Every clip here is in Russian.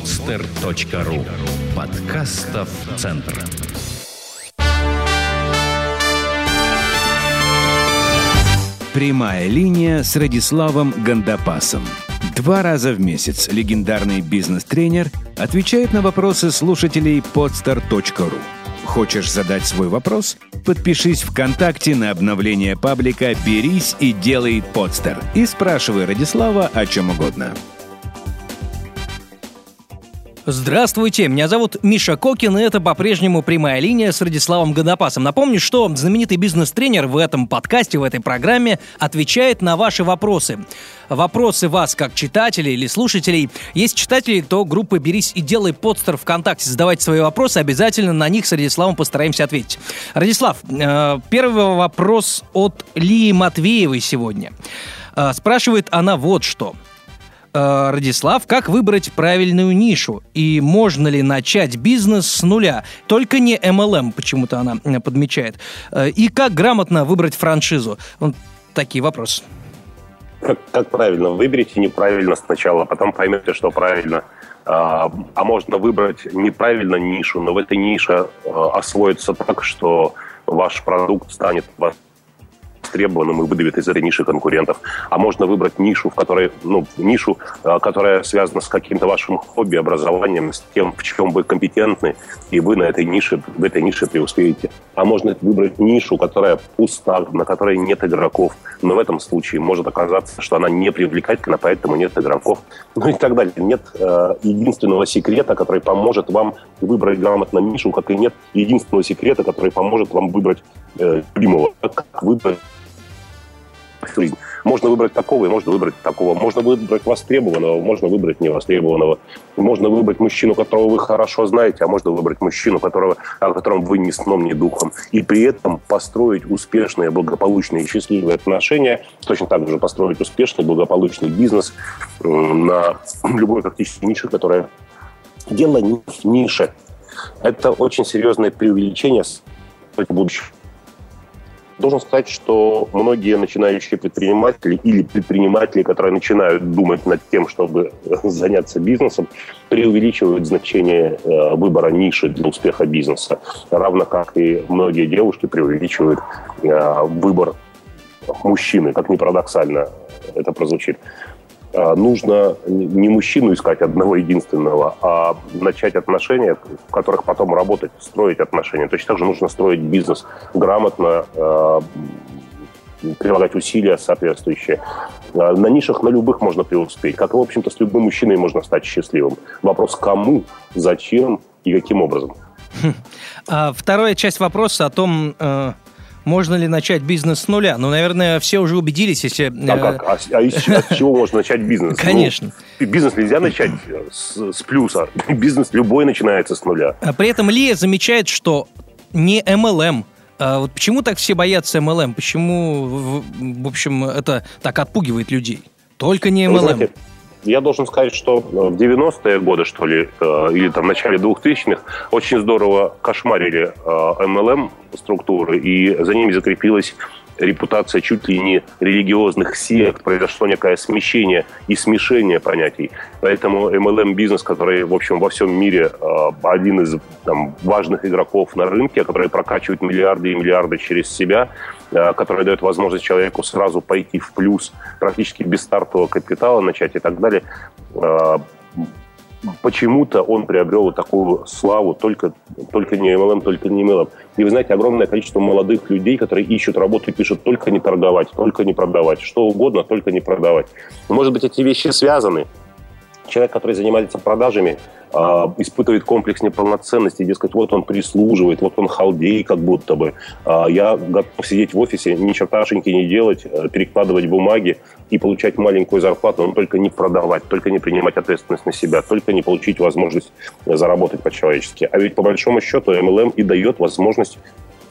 podster.ru Подкастов Центр. Прямая линия с Радиславом Гандапасом. Два раза в месяц легендарный бизнес-тренер отвечает на вопросы слушателей podster.ru. Хочешь задать свой вопрос? Подпишись ВКонтакте на обновление паблика «Берись и делай подстер» и спрашивай Радислава о чем угодно. Здравствуйте, меня зовут Миша Кокин, и это по-прежнему прямая линия с Радиславом Годопасом. Напомню, что знаменитый бизнес-тренер в этом подкасте, в этой программе отвечает на ваши вопросы. Вопросы вас, как читателей или слушателей. Есть читатели, то группы «Берись и делай подстер ВКонтакте». Задавайте свои вопросы, обязательно на них с Радиславом постараемся ответить. Радислав, э, первый вопрос от Лии Матвеевой сегодня. Э, спрашивает она вот что – Э, Радислав, как выбрать правильную нишу? И можно ли начать бизнес с нуля? Только не MLM, почему-то она э, подмечает. Э, и как грамотно выбрать франшизу? Вот такие вопросы. Как, как правильно? Выберите неправильно сначала, потом поймете, что правильно. А, а можно выбрать неправильно нишу, но в этой нише освоиться так, что ваш продукт станет востребованным и выдавит из этой ниши конкурентов. А можно выбрать нишу, в которой, ну, нишу, э, которая связана с каким-то вашим хобби, образованием, с тем, в чем вы компетентны, и вы на этой нише, в этой нише преуспеете. А можно выбрать нишу, которая пуста, на которой нет игроков. Но в этом случае может оказаться, что она не привлекательна, поэтому нет игроков. Ну и так далее. Нет э, единственного секрета, который поможет вам выбрать грамотно нишу, как и нет единственного секрета, который поможет вам выбрать э, любимого. Как выбрать жизнь. Можно выбрать такого и можно выбрать такого. Можно выбрать востребованного, можно выбрать невостребованного. Можно выбрать мужчину, которого вы хорошо знаете, а можно выбрать мужчину, которого, о котором вы ни сном, ни духом. И при этом построить успешные, благополучные и счастливые отношения, точно так же построить успешный, благополучный бизнес на любой практически нише, которая... Дело не в нише. Это очень серьезное преувеличение будущего Должен сказать, что многие начинающие предприниматели или предприниматели, которые начинают думать над тем, чтобы заняться бизнесом, преувеличивают значение э, выбора ниши для успеха бизнеса, равно как и многие девушки преувеличивают э, выбор мужчины, как ни парадоксально это прозвучит. А, нужно не мужчину искать одного единственного, а начать отношения, в которых потом работать, строить отношения. Точно так же нужно строить бизнес грамотно, а, прилагать усилия соответствующие. А, на нишах, на любых можно преуспеть. Как, в общем-то, с любым мужчиной можно стать счастливым. Вопрос кому, зачем и каким образом. Хм. Вторая часть вопроса о том, э, можно ли начать бизнес с нуля? Ну, наверное, все уже убедились, если... А как? А, а из, чего можно начать бизнес? Ну, Конечно. Ну, бизнес нельзя начать с, с плюса. Бизнес любой начинается с нуля. А при этом Лия замечает, что не MLM, а вот почему так все боятся MLM? Почему, в, в общем, это так отпугивает людей? Только не MLM. Вы знаете, я должен сказать, что в 90-е годы, что ли, э, или там в начале 2000-х, очень здорово кошмарили MLM-структуры, э, и за ними закрепилась репутация чуть ли не религиозных сект, произошло некое смещение и смешение понятий. Поэтому MLM-бизнес, который, в общем, во всем мире э, один из там, важных игроков на рынке, который прокачивает миллиарды и миллиарды через себя, Э, которая дает возможность человеку сразу пойти в плюс, практически без стартового капитала начать и так далее, э, почему-то он приобрел такую славу только, только не MLM, только не MLM. И вы знаете, огромное количество молодых людей, которые ищут работу и пишут только не торговать, только не продавать, что угодно, только не продавать. Может быть, эти вещи связаны, человек, который занимается продажами, э, испытывает комплекс неполноценности, дескать, вот он прислуживает, вот он халдей как будто бы. Э, я готов сидеть в офисе, ни черташеньки не делать, э, перекладывать бумаги и получать маленькую зарплату, но только не продавать, только не принимать ответственность на себя, только не получить возможность заработать по-человечески. А ведь по большому счету MLM и дает возможность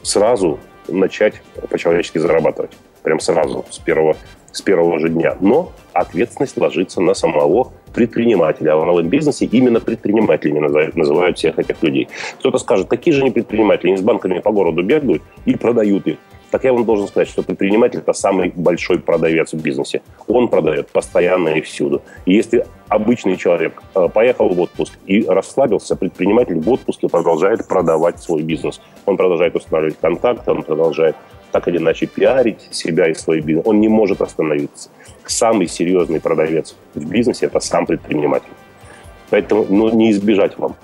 сразу начать по-человечески зарабатывать. Прям сразу, с первого, с первого же дня. Но ответственность ложится на самого предпринимателя. А в онлайн-бизнесе именно предпринимателями называют, называют всех этих людей. Кто-то скажет, такие же не предприниматели, они с банками по городу бегают и продают их. Так я вам должен сказать, что предприниматель – это самый большой продавец в бизнесе. Он продает постоянно и всюду. И если обычный человек э, поехал в отпуск и расслабился, предприниматель в отпуске продолжает продавать свой бизнес. Он продолжает устанавливать контакты, он продолжает так или иначе пиарить себя и свой бизнес. Он не может остановиться. Самый серьезный продавец в бизнесе – это сам предприниматель. Поэтому ну, не избежать вам.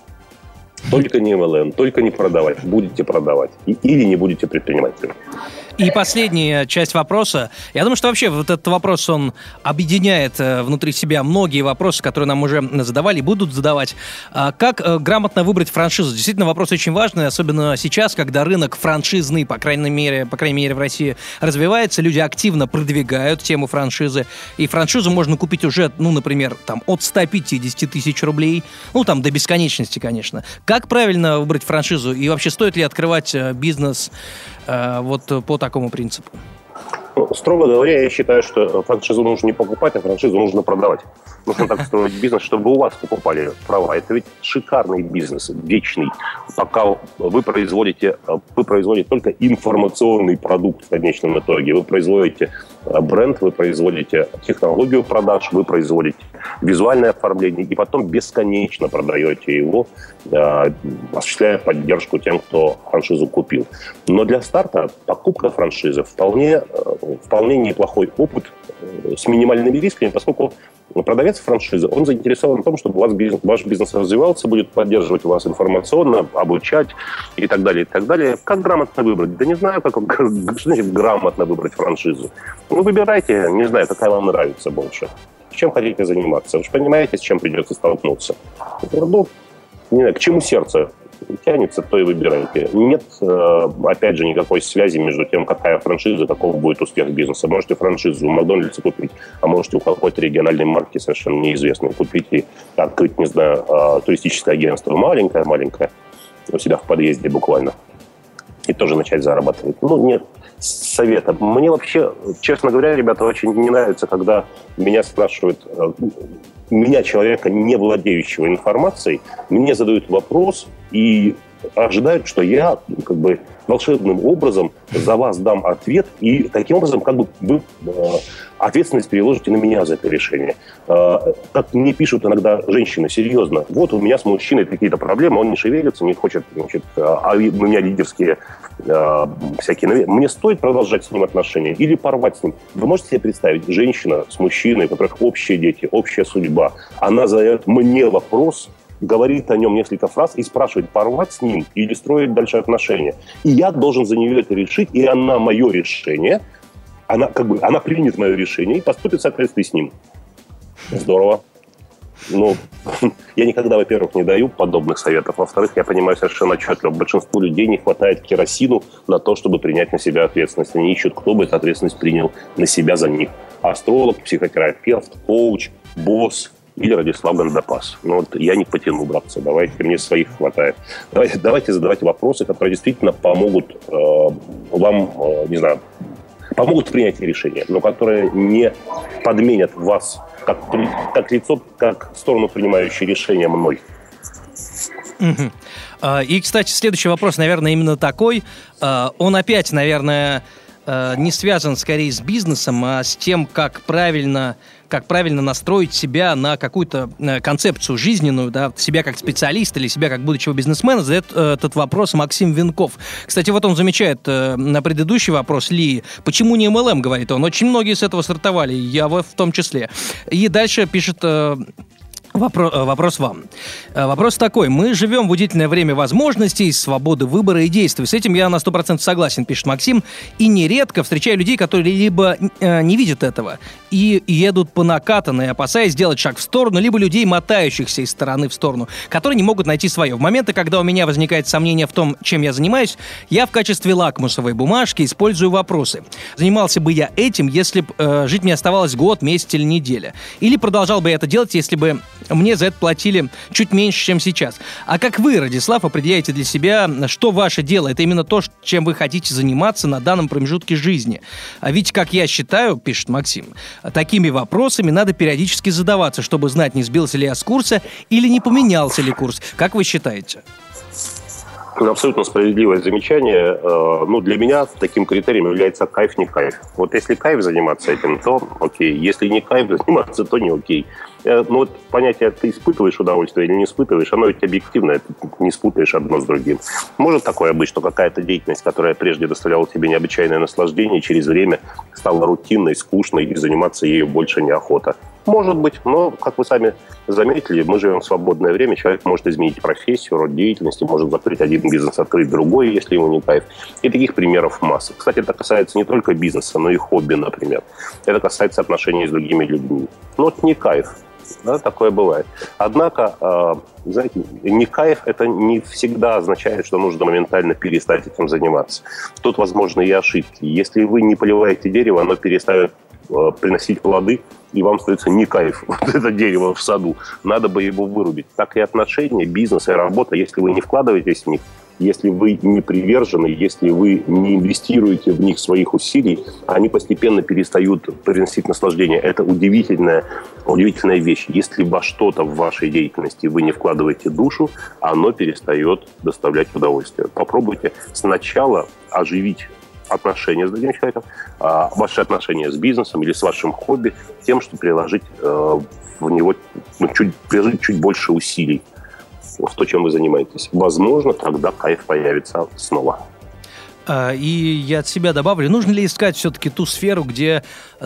Только не MLM, только не продавать. Будете продавать. или не будете предпринимателем. И последняя часть вопроса. Я думаю, что вообще вот этот вопрос, он объединяет э, внутри себя многие вопросы, которые нам уже задавали и будут задавать. А как э, грамотно выбрать франшизу? Действительно, вопрос очень важный, особенно сейчас, когда рынок франшизный, по крайней мере, по крайней мере в России, развивается, люди активно продвигают тему франшизы, и франшизу можно купить уже, ну, например, там, от 150 тысяч рублей, ну, там, до бесконечности, конечно. Как правильно выбрать франшизу? И вообще, стоит ли открывать э, бизнес вот по такому принципу? Строго говоря, я считаю, что франшизу нужно не покупать, а франшизу нужно продавать. Нужно так строить бизнес, чтобы у вас покупали права. Это ведь шикарный бизнес, вечный. Пока вы производите, вы производите только информационный продукт в конечном итоге. Вы производите э, бренд, вы производите технологию продаж, вы производите визуальное оформление, и потом бесконечно продаете его, э, осуществляя поддержку тем, кто франшизу купил. Но для старта покупка франшизы вполне, э, вполне неплохой опыт с минимальными рисками, поскольку продавец франшизы, он заинтересован в том, чтобы у вас бизнес, ваш бизнес развивался, будет поддерживать вас информационно, обучать и так далее, и так далее. Как грамотно выбрать? Да не знаю, как, как значит грамотно выбрать франшизу. Вы выбирайте, не знаю, какая вам нравится больше. Чем хотите заниматься? Вы же понимаете, с чем придется столкнуться. Ну, не знаю, к чему сердце тянется, то и выбирайте. Нет, э, опять же, никакой связи между тем, какая франшиза, каков будет успех бизнеса. Можете франшизу у Макдональдса купить, а можете у какой-то региональной марки совершенно неизвестной купить и открыть, не знаю, э, туристическое агентство маленькое-маленькое у себя в подъезде буквально. И тоже начать зарабатывать. Ну, нет, совета. Мне вообще, честно говоря, ребята, очень не нравится, когда меня спрашивают, э, меня, человека, не владеющего информацией, мне задают вопрос и ожидают, что я как бы волшебным образом за вас дам ответ, и таким образом как бы вы э, ответственность переложите на меня за это решение. Э, как мне пишут иногда женщины, серьезно, вот у меня с мужчиной какие-то проблемы, он не шевелится, не хочет, значит, а у меня лидерские э, всякие... Мне стоит продолжать с ним отношения или порвать с ним? Вы можете себе представить, женщина с мужчиной, у которых общие дети, общая судьба, она задает мне вопрос, говорит о нем несколько фраз и спрашивает, порвать с ним или строить дальше отношения. И я должен за нее это решить, и она мое решение, она как бы, она примет мое решение и поступит в соответствии с ним. Здорово. Ну, я никогда, во-первых, не даю подобных советов. Во-вторых, я понимаю совершенно отчетливо, большинству людей не хватает керосину на то, чтобы принять на себя ответственность. Они ищут, кто бы эту ответственность принял на себя за них. Астролог, психотерапевт, коуч, босс, или Радислав Гандапас. Ну вот я не потяну, братцы, давайте, мне своих хватает. Давайте, давайте задавать вопросы, которые действительно помогут э, вам, э, не знаю, помогут принять решение, но которые не подменят вас как, как лицо, как сторону принимающей решения мной. Угу. И, кстати, следующий вопрос, наверное, именно такой. А, он опять, наверное, э, не связан скорее с бизнесом, а с тем, как правильно как правильно настроить себя на какую-то э, концепцию жизненную, да, себя как специалиста или себя как будущего бизнесмена, задает э, этот вопрос Максим Винков. Кстати, вот он замечает э, на предыдущий вопрос Ли, почему не MLM, говорит он. Очень многие с этого стартовали, я в том числе. И дальше пишет Вопрос, э, вопрос вам. Э, вопрос такой. Мы живем в удивительное время возможностей, свободы выбора и действий. С этим я на 100% согласен, пишет Максим. И нередко встречаю людей, которые либо э, не видят этого и едут по накатанной, опасаясь сделать шаг в сторону, либо людей, мотающихся из стороны в сторону, которые не могут найти свое. В моменты, когда у меня возникает сомнение в том, чем я занимаюсь, я в качестве лакмусовой бумажки использую вопросы. Занимался бы я этим, если бы э, жить мне оставалось год, месяц или неделя? Или продолжал бы я это делать, если бы мне за это платили чуть меньше, чем сейчас. А как вы, Радислав, определяете для себя, что ваше дело? Это именно то, чем вы хотите заниматься на данном промежутке жизни. А ведь, как я считаю, пишет Максим, такими вопросами надо периодически задаваться, чтобы знать, не сбился ли я с курса или не поменялся ли курс. Как вы считаете? Абсолютно справедливое замечание. Э, ну, для меня таким критерием является кайф, не кайф. Вот если кайф заниматься этим, то окей. Если не кайф заниматься, то не окей. Э, ну, вот понятие, ты испытываешь удовольствие или не испытываешь, оно ведь объективно, ты не спутаешь одно с другим. Может такое быть, что какая-то деятельность, которая прежде доставляла тебе необычайное наслаждение, через время стала рутинной, скучной, и заниматься ею больше неохота. Может быть, но, как вы сами заметили, мы живем в свободное время, человек может изменить профессию, род деятельности, может закрыть один бизнес, открыть другой, если ему не кайф. И таких примеров масса. Кстати, это касается не только бизнеса, но и хобби, например. Это касается отношений с другими людьми. Но вот не кайф. Да, такое бывает. Однако, э, знаете, не кайф это не всегда означает, что нужно моментально перестать этим заниматься. Тут возможны и ошибки. Если вы не поливаете дерево, оно перестает приносить плоды, и вам остается не кайф, вот это дерево в саду. Надо бы его вырубить. Так и отношения, бизнес и работа, если вы не вкладываетесь в них, если вы не привержены, если вы не инвестируете в них своих усилий, они постепенно перестают приносить наслаждение. Это удивительная, удивительная вещь. Если во что-то в вашей деятельности вы не вкладываете душу, оно перестает доставлять удовольствие. Попробуйте сначала оживить отношения с другим человеком, а ваши отношения с бизнесом или с вашим хобби тем, что приложить э, в него ну, чуть, приложить чуть больше усилий в то, чем вы занимаетесь. Возможно, тогда кайф появится снова. А, и я от себя добавлю, нужно ли искать все-таки ту сферу, где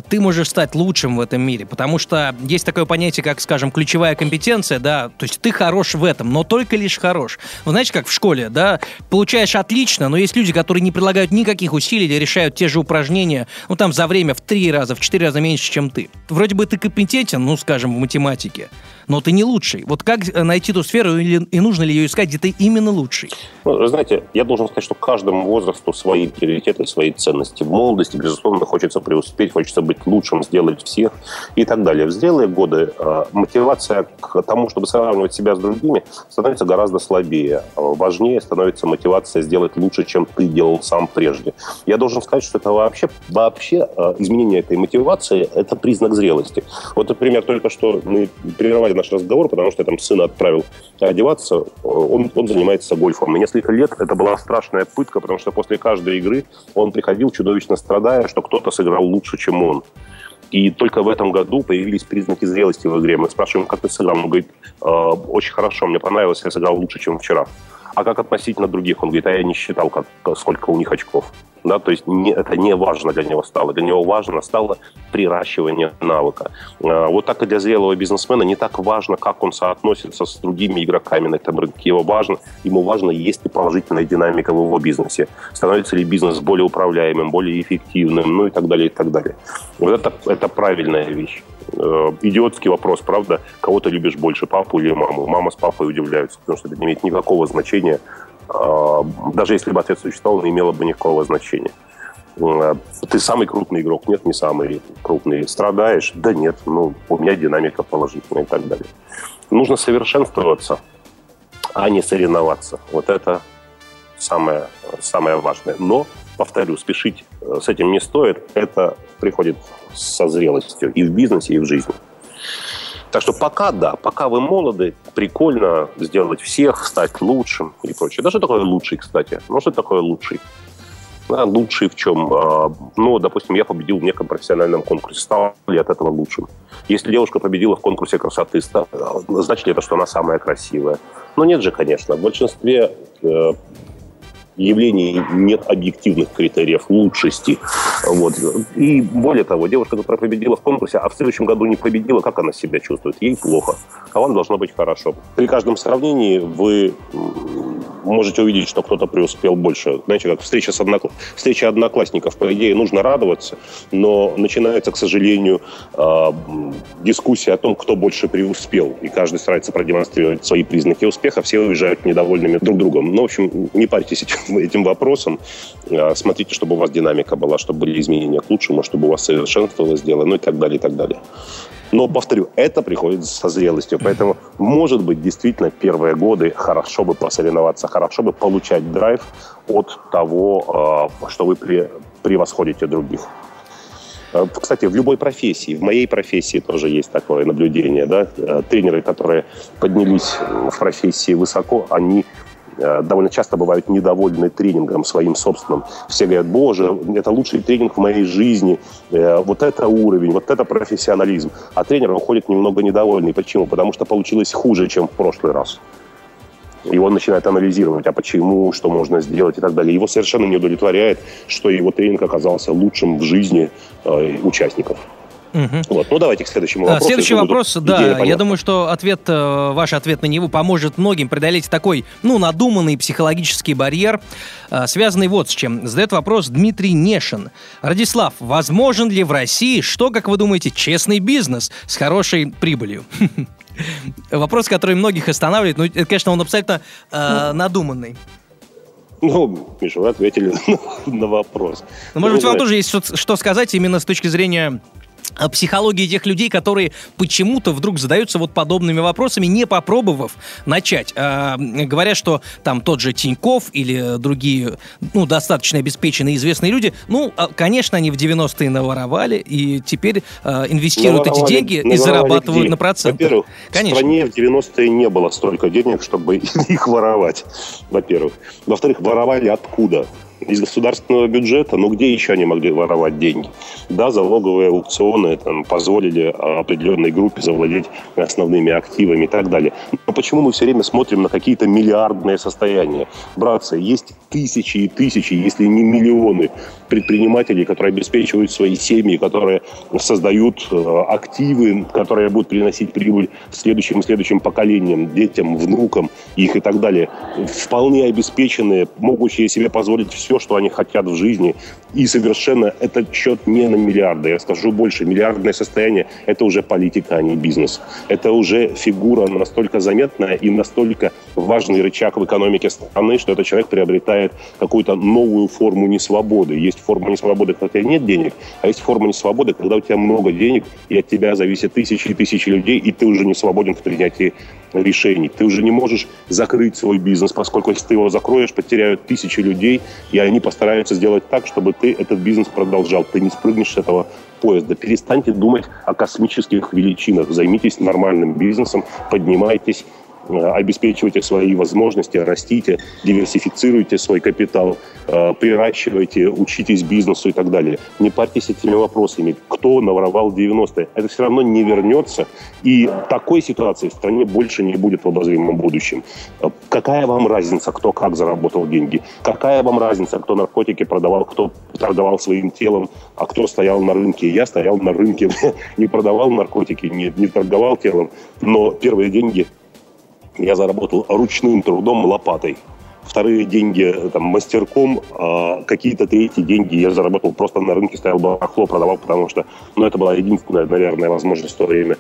ты можешь стать лучшим в этом мире? Потому что есть такое понятие, как, скажем, ключевая компетенция, да, то есть ты хорош в этом, но только лишь хорош. Вы знаете, как в школе, да, получаешь отлично, но есть люди, которые не прилагают никаких усилий или решают те же упражнения, ну, там, за время в три раза, в четыре раза меньше, чем ты. Вроде бы ты компетентен, ну, скажем, в математике, но ты не лучший. Вот как найти ту сферу или, и нужно ли ее искать, где ты именно лучший? Ну, знаете, я должен сказать, что каждому возрасту свои приоритеты, свои ценности. В молодости, безусловно, хочется преуспеть, хочется быть лучшим, сделать всех и так далее. В зрелые годы э, мотивация к тому, чтобы сравнивать себя с другими, становится гораздо слабее. Важнее становится мотивация сделать лучше, чем ты делал сам прежде. Я должен сказать, что это вообще, вообще э, изменение этой мотивации – это признак зрелости. Вот, например, только что мы прерывали наш разговор, потому что я там сына отправил одеваться, он, он занимается гольфом. И несколько лет это была страшная пытка, потому что после каждой игры он приходил чудовищно страдая, что кто-то сыграл лучше, чем он. И только в этом году появились признаки зрелости в игре. Мы спрашиваем, как ты сыграл? Он говорит, э, очень хорошо, мне понравилось, я сыграл лучше, чем вчера. А как относительно других? Он говорит, а я не считал, как, сколько у них очков. Да, то есть не, это не важно для него стало. Для него важно стало приращивание навыка. А, вот так и для зрелого бизнесмена не так важно, как он соотносится с другими игроками на этом рынке. Его важно, ему важно, есть ли положительная динамика в его бизнесе. Становится ли бизнес более управляемым, более эффективным, ну и так далее, и так далее. Вот это, это правильная вещь. Э, идиотский вопрос, правда? Кого ты любишь больше, папу или маму? Мама с папой удивляются, потому что это не имеет никакого значения даже если бы ответ существовал, не имело бы никакого значения. А, ты самый крупный игрок? Нет, не самый крупный. Страдаешь? Да нет, ну, у меня динамика положительная и так далее. Нужно совершенствоваться, а не соревноваться. Вот это самое, самое важное. Но, повторю, спешить э, с этим не стоит. Это приходит со зрелостью и в бизнесе, и в жизни. Так что пока, да, пока вы молоды, прикольно сделать всех, стать лучшим и прочее. Даже такое лучший, кстати. Ну, что такое лучший? Да, лучший в чем? А, ну, допустим, я победил в неком профессиональном конкурсе. Стал ли от этого лучшим? Если девушка победила в конкурсе красоты, значит ли это, что она самая красивая? Ну, нет же, конечно. В большинстве э, явлений нет объективных критериев лучшести. Вот. И более того, девушка, которая победила в конкурсе, а в следующем году не победила, как она себя чувствует? Ей плохо. А вам должно быть хорошо. При каждом сравнении вы можете увидеть, что кто-то преуспел больше. Знаете, как встреча, с однокла... встреча одноклассников, по идее, нужно радоваться, но начинается, к сожалению, э, дискуссия о том, кто больше преуспел. И каждый старается продемонстрировать свои признаки успеха, все уезжают недовольными друг другом. Ну, в общем, не парьтесь этим, этим вопросом. Э, смотрите, чтобы у вас динамика была, чтобы были изменения к лучшему, чтобы у вас совершенствовалось дело, ну и так далее, и так далее. Но, повторю, это приходит со зрелостью. Поэтому, может быть, действительно, первые годы хорошо бы посоревноваться, хорошо бы получать драйв от того, а, что вы превосходите других. А, кстати, в любой профессии, в моей профессии тоже есть такое наблюдение. Да? Тренеры, которые поднялись в профессии высоко, они э, довольно часто бывают недовольны тренингом своим собственным. Все говорят, боже, это лучший тренинг в моей жизни, э, вот это уровень, вот это профессионализм. А тренер уходит немного недовольный. Почему? Потому что получилось хуже, чем в прошлый раз. И он начинает анализировать, а почему, что можно сделать и так далее. Его совершенно не удовлетворяет, что его тренинг оказался лучшим в жизни э, участников. Угу. Вот. Ну, давайте к следующему вопросу. Следующий вопрос, да, я думаю, что ответ, э, ваш ответ на него поможет многим преодолеть такой, ну, надуманный психологический барьер, э, связанный вот с чем. Задает вопрос Дмитрий Нешин. Радислав, возможен ли в России, что, как вы думаете, честный бизнес с хорошей прибылью? Вопрос, который многих останавливает, ну, это, конечно, он абсолютно э, надуманный. Ну, Миша, вы ответили на вопрос. Ну, может быть, вам тоже есть что сказать именно с точки зрения психологии тех людей, которые почему-то вдруг задаются вот подобными вопросами, не попробовав начать. А, говорят, что там тот же Тиньков или другие, ну, достаточно обеспеченные известные люди, ну, а, конечно, они в 90-е наворовали и теперь а, инвестируют наворовали, эти деньги и зарабатывают где? на проценты. Во-первых, конечно. в стране в 90-е не было столько денег, чтобы их воровать, во-первых. Во-вторых, воровали откуда? Из государственного бюджета, ну где еще они могли воровать деньги? Да, залоговые аукционы там, позволили определенной группе завладеть основными активами и так далее. Но почему мы все время смотрим на какие-то миллиардные состояния? Братцы, есть тысячи и тысячи, если не миллионы предпринимателей, которые обеспечивают свои семьи, которые создают э, активы, которые будут приносить прибыль следующим и следующим поколениям, детям, внукам их и так далее. Вполне обеспеченные, могущие себе позволить все, что они хотят в жизни. И совершенно этот счет не на миллиарды. Я скажу больше, миллиардное состояние – это уже политика, а не бизнес. Это уже фигура настолько заметная и настолько важный рычаг в экономике страны, что этот человек приобретает какую-то новую форму несвободы. Есть форма несвободы, когда у тебя нет денег, а есть форма несвободы, когда у тебя много денег, и от тебя зависят тысячи и тысячи людей, и ты уже не свободен в принятии решений. Ты уже не можешь закрыть свой бизнес, поскольку если ты его закроешь, потеряют тысячи людей, и они постараются сделать так, чтобы ты этот бизнес продолжал. Ты не спрыгнешь с этого поезда. Перестаньте думать о космических величинах. Займитесь нормальным бизнесом, поднимайтесь обеспечивайте свои возможности, растите, диверсифицируйте свой капитал, э, приращивайте, учитесь бизнесу и так далее. Не парьтесь этими вопросами. Кто наворовал 90-е? Это все равно не вернется. И такой ситуации в стране больше не будет в обозримом будущем. Э, какая вам разница, кто как заработал деньги? Какая вам разница, кто наркотики продавал, кто торговал своим телом, а кто стоял на рынке? Я стоял на рынке, не продавал наркотики, не, не торговал телом, но первые деньги я заработал ручным трудом лопатой. Вторые деньги там, мастерком, а какие-то третьи деньги я заработал просто на рынке, стоял барахло, продавал, потому что ну, это была единственная, наверное, возможность в то время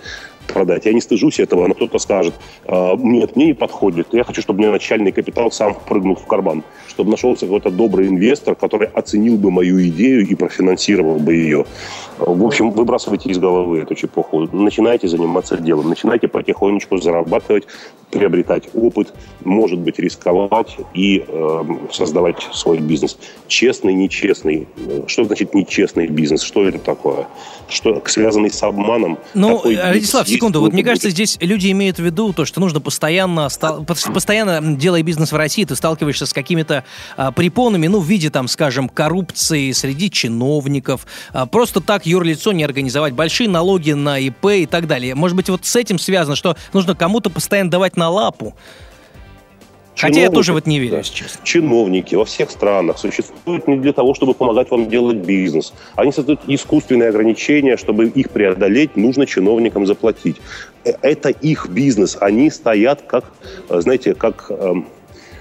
продать. Я не стыжусь этого, но кто-то скажет, «А, нет, мне не подходит. Я хочу, чтобы мне начальный капитал сам прыгнул в карман, чтобы нашелся какой-то добрый инвестор, который оценил бы мою идею и профинансировал бы ее. В общем, выбрасывайте из головы эту чепуху. Начинайте заниматься делом, начинайте потихонечку зарабатывать, приобретать опыт, может быть, рисковать и э, создавать свой бизнес. Честный, нечестный. Что значит нечестный бизнес? Что это такое? Что связанный с обманом? Ну, Радислав, секунду. Вот мне кажется, здесь люди имеют в виду то, что нужно постоянно, постоянно делая бизнес в России, ты сталкиваешься с какими-то а, препонами, ну, в виде, там, скажем, коррупции среди чиновников. А, просто так юрлицо не организовать. Большие налоги на ИП и так далее. Может быть, вот с этим связано, что нужно кому-то постоянно давать на лапу. Хотя я тоже в это не верю, да, честно. Чиновники во всех странах существуют не для того, чтобы помогать вам делать бизнес. Они создают искусственные ограничения, чтобы их преодолеть, нужно чиновникам заплатить. Э, это их бизнес. Они стоят как, э, знаете, как эм,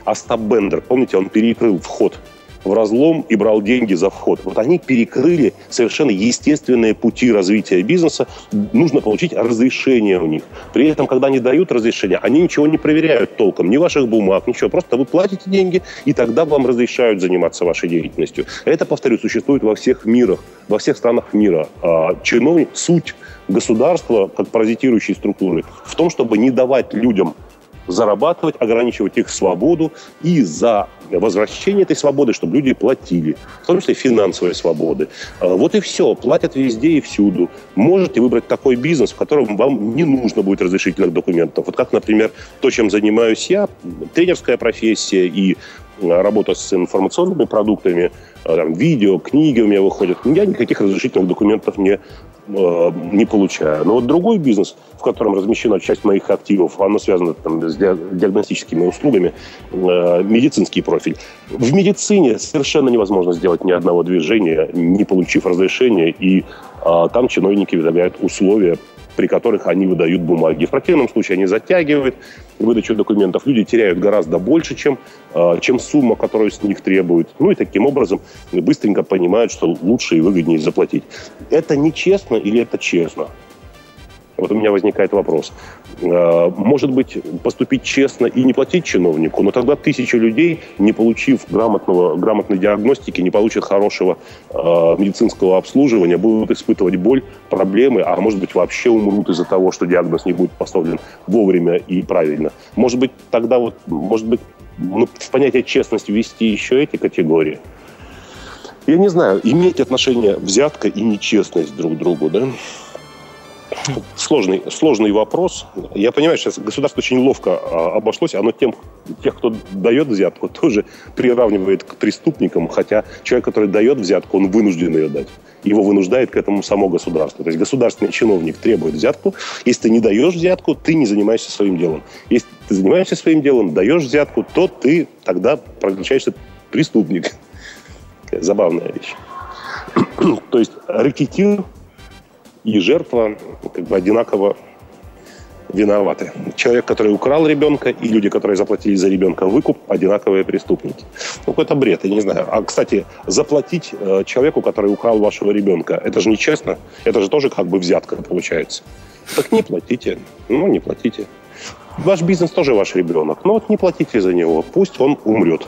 Остап Бендер. Помните, он перекрыл вход в разлом и брал деньги за вход. Вот они перекрыли совершенно естественные пути развития бизнеса. Нужно получить разрешение у них. При этом, когда они дают разрешение, они ничего не проверяют толком, ни ваших бумаг, ничего. Просто вы платите деньги, и тогда вам разрешают заниматься вашей деятельностью. Это, повторю, существует во всех мирах, во всех странах мира. А суть государства, как паразитирующей структуры, в том, чтобы не давать людям зарабатывать, ограничивать их свободу и за возвращение этой свободы, чтобы люди платили, в том числе финансовой свободы. А, вот и все, платят везде и всюду. Можете выбрать такой бизнес, в котором вам не нужно будет разрешительных документов. Вот как, например, то, чем занимаюсь я, тренерская профессия и работа с информационными продуктами, а, там, видео, книги у меня выходят. Я никаких разрешительных документов не не получаю. Но вот другой бизнес, в котором размещена часть моих активов, оно связано там, с диагностическими услугами, э, медицинский профиль. В медицине совершенно невозможно сделать ни одного движения, не получив разрешения, и э, там чиновники выдвигают условия при которых они выдают бумаги. В противном случае они затягивают выдачу документов. Люди теряют гораздо больше, чем, а, чем сумма, которую с них требуют. Ну и таким образом быстренько понимают, что лучше и выгоднее заплатить. Это нечестно или это честно? Вот у меня возникает вопрос. А, может быть, поступить честно и не платить чиновнику, но тогда тысячи людей, не получив грамотного, грамотной диагностики, не получат хорошего э, медицинского обслуживания, будут испытывать боль, проблемы, а может быть, вообще умрут из-за того, что диагноз не будет поставлен вовремя и правильно. Может быть, тогда вот, может быть, ну, в понятие честности ввести еще эти категории. Я не знаю, иметь отношение взятка и нечестность друг к другу, да? Сложный, сложный вопрос. Я понимаю, сейчас государство очень ловко а, обошлось. Оно тем, тех, кто дает взятку, тоже приравнивает к преступникам. Хотя человек, который дает взятку, он вынужден ее дать. Его вынуждает к этому само государство. То есть государственный чиновник требует взятку. Если ты не даешь взятку, ты не занимаешься своим делом. Если ты занимаешься своим делом, даешь взятку, то ты тогда превращаешься преступник. Забавная вещь. То есть рэкетир и жертва как бы одинаково виноваты. Человек, который украл ребенка, и люди, которые заплатили за ребенка выкуп, одинаковые преступники. Ну, какой-то бред, я не знаю. А, кстати, заплатить э, человеку, который украл вашего ребенка, это же нечестно. Это же тоже как бы взятка получается. Так не платите. Ну, не платите. Ваш бизнес тоже ваш ребенок. Но вот не платите за него. Пусть он умрет.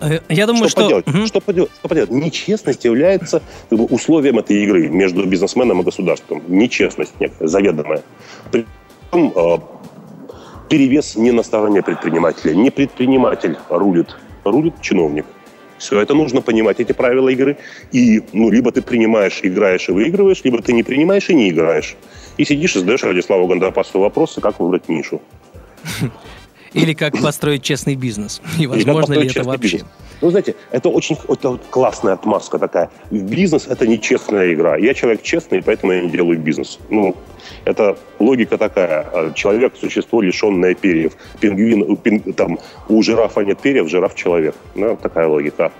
Э, я думаю, что... Что поделать? Угу. Что, поделать? что поделать? Нечестность является как бы, условием этой игры между бизнесменом и государством. Нечестность некая, заведомая. При этом э, перевес не на стороне предпринимателя. Не предприниматель рулит, рулит чиновник. Все это нужно понимать, эти правила игры. И ну, либо ты принимаешь, играешь и выигрываешь, либо ты не принимаешь и не играешь. И сидишь и задаешь Радиславу Гандапасу вопросы, как выбрать нишу. Или как построить честный бизнес. И возможно ли это вообще? Бизнес. Ну, знаете, это очень это классная отмазка такая. Бизнес – это не честная игра. Я человек честный, поэтому я не делаю бизнес. Ну, это логика такая. А человек – существо, лишенное перьев. Пингвин, пин, там, у жирафа нет перьев, жираф – человек. Ну, такая логика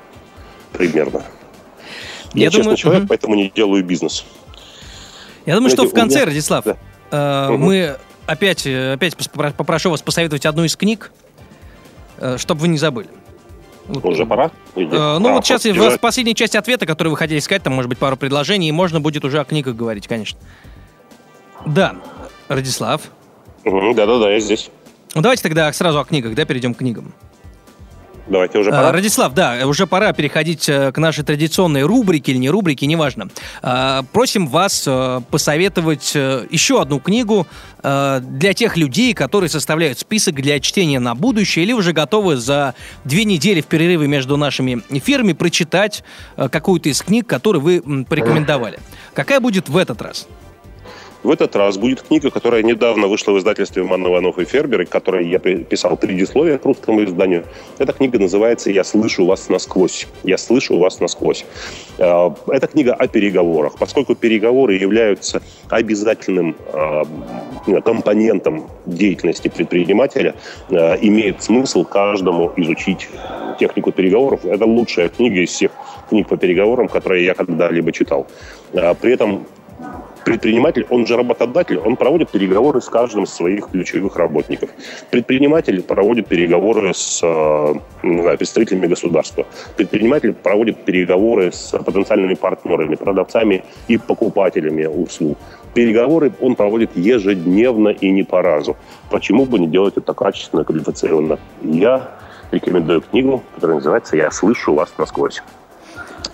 примерно. Я, я честный думаю... человек, угу. поэтому не делаю бизнес. Я думаю, Знаете, что в конце, меня... Радислав, да. э, угу. мы опять, э, опять попрошу вас посоветовать одну из книг, э, чтобы вы не забыли. Вот. Уже пора? Э, ну а, вот сейчас в последней части ответа, который вы хотели сказать, там может быть пару предложений, и можно будет уже о книгах говорить, конечно. Да, Радислав. Да-да-да, я здесь. Ну давайте тогда сразу о книгах, да, перейдем к книгам. Давайте уже пора. Радислав, да, уже пора переходить э, к нашей традиционной рубрике или не рубрике, неважно. А, просим вас э, посоветовать э, еще одну книгу для тех людей, которые составляют список для чтения на будущее или уже готовы за две недели в перерыве между нашими эфирами прочитать какую-то из книг, которые вы порекомендовали. Какая будет в этот раз? В этот раз будет книга, которая недавно вышла в издательстве Ман Иванов и Фербер, которой я писал предисловие к русскому изданию. Эта книга называется «Я слышу вас насквозь». «Я слышу вас насквозь». А, эта книга о переговорах. Поскольку переговоры являются обязательным а, компонентом деятельности предпринимателя, а, имеет смысл каждому изучить технику переговоров. Это лучшая книга из всех книг по переговорам, которые я когда-либо читал. При этом Предприниматель, он же работодатель, он проводит переговоры с каждым из своих ключевых работников. Предприниматель проводит переговоры с э, знаю, представителями государства. Предприниматель проводит переговоры с потенциальными партнерами, продавцами и покупателями услуг. Переговоры он проводит ежедневно и не по разу. Почему бы не делать это качественно, квалифицированно? Я рекомендую книгу, которая называется «Я слышу вас насквозь».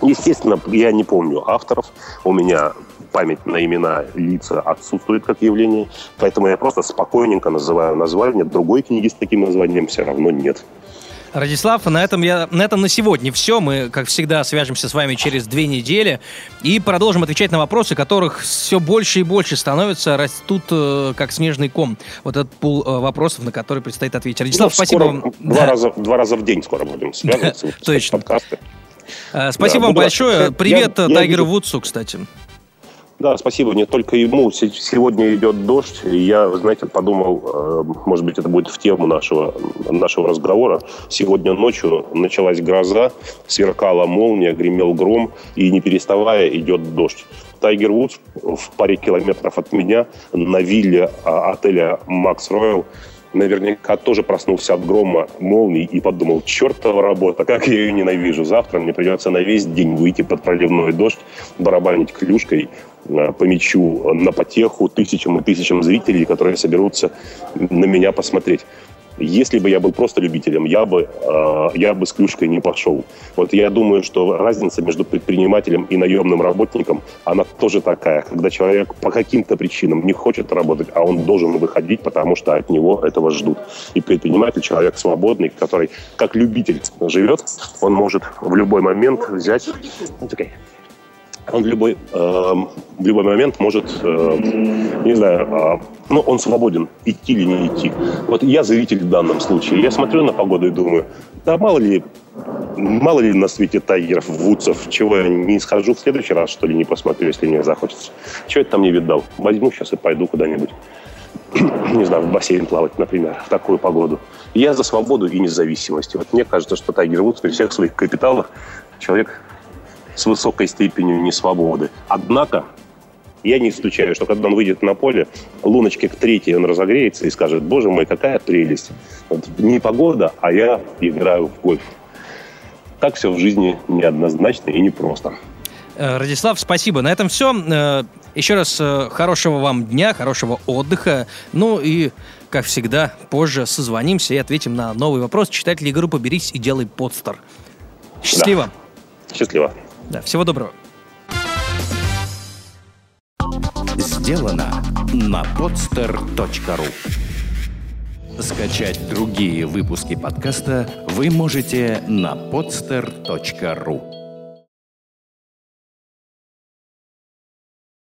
Естественно, я не помню авторов. У меня память на имена лица отсутствует как явление, поэтому я просто спокойненько называю название. Другой книги с таким названием все равно нет. Радислав, на этом, я, на этом на сегодня все. Мы, как всегда, свяжемся с вами через две недели и продолжим отвечать на вопросы, которых все больше и больше становится, растут э, как снежный ком. Вот этот пул э, вопросов, на которые предстоит ответить. Радислав, ну, спасибо вам. Два, да. раза, два раза в день скоро будем связываться. Точно. Подкасты. Э, спасибо да, вам большое. Привет я, Тайгеру я Вудсу, кстати. Да, спасибо. Не только ему. Сегодня идет дождь. Я, знаете, подумал, э, может быть, это будет в тему нашего, нашего разговора. Сегодня ночью началась гроза, сверкала молния, гремел гром, и не переставая идет дождь. Тайгер Вудс в паре километров от меня на вилле а, отеля «Макс Роyal наверняка тоже проснулся от грома молний и подумал, чертова работа, как я ее ненавижу. Завтра мне придется на весь день выйти под проливной дождь, барабанить клюшкой э, по мячу на потеху тысячам и тысячам зрителей, которые соберутся на меня посмотреть. Если бы я был просто любителем, я бы, э, я бы с клюшкой не пошел. Вот я думаю, что разница между предпринимателем и наемным работником, она тоже такая. Когда человек по каким-то причинам не хочет работать, а он должен выходить, потому что от него этого ждут. И предприниматель, человек свободный, который как любитель живет, он может в любой момент взять... Okay он в любой, э, в любой момент может, э, не знаю, э, ну, он свободен, идти или не идти. Вот я зритель в данном случае. Я смотрю на погоду и думаю, да мало ли, мало ли на свете тайгеров, вудсов, чего я не схожу в следующий раз, что ли, не посмотрю, если мне захочется. Чего это там не видал? Возьму сейчас и пойду куда-нибудь. не знаю, в бассейн плавать, например, в такую погоду. Я за свободу и независимость. Вот мне кажется, что Тайгер Вудс при всех своих капиталах человек с высокой степенью несвободы. Однако я не исключаю, что когда он выйдет на поле, луночки к третьей он разогреется и скажет, боже мой, какая прелесть. Вот не погода, а я играю в гольф. Так все в жизни неоднозначно и непросто. Э, Радислав, спасибо. На этом все. Э, еще раз э, хорошего вам дня, хорошего отдыха. Ну и, как всегда, позже созвонимся и ответим на новый вопрос. Читатели группы «Берись и делай подстер». Счастливо. Да. Счастливо. Да, всего доброго. Сделано на podster.ru Скачать другие выпуски подкаста вы можете на podster.ru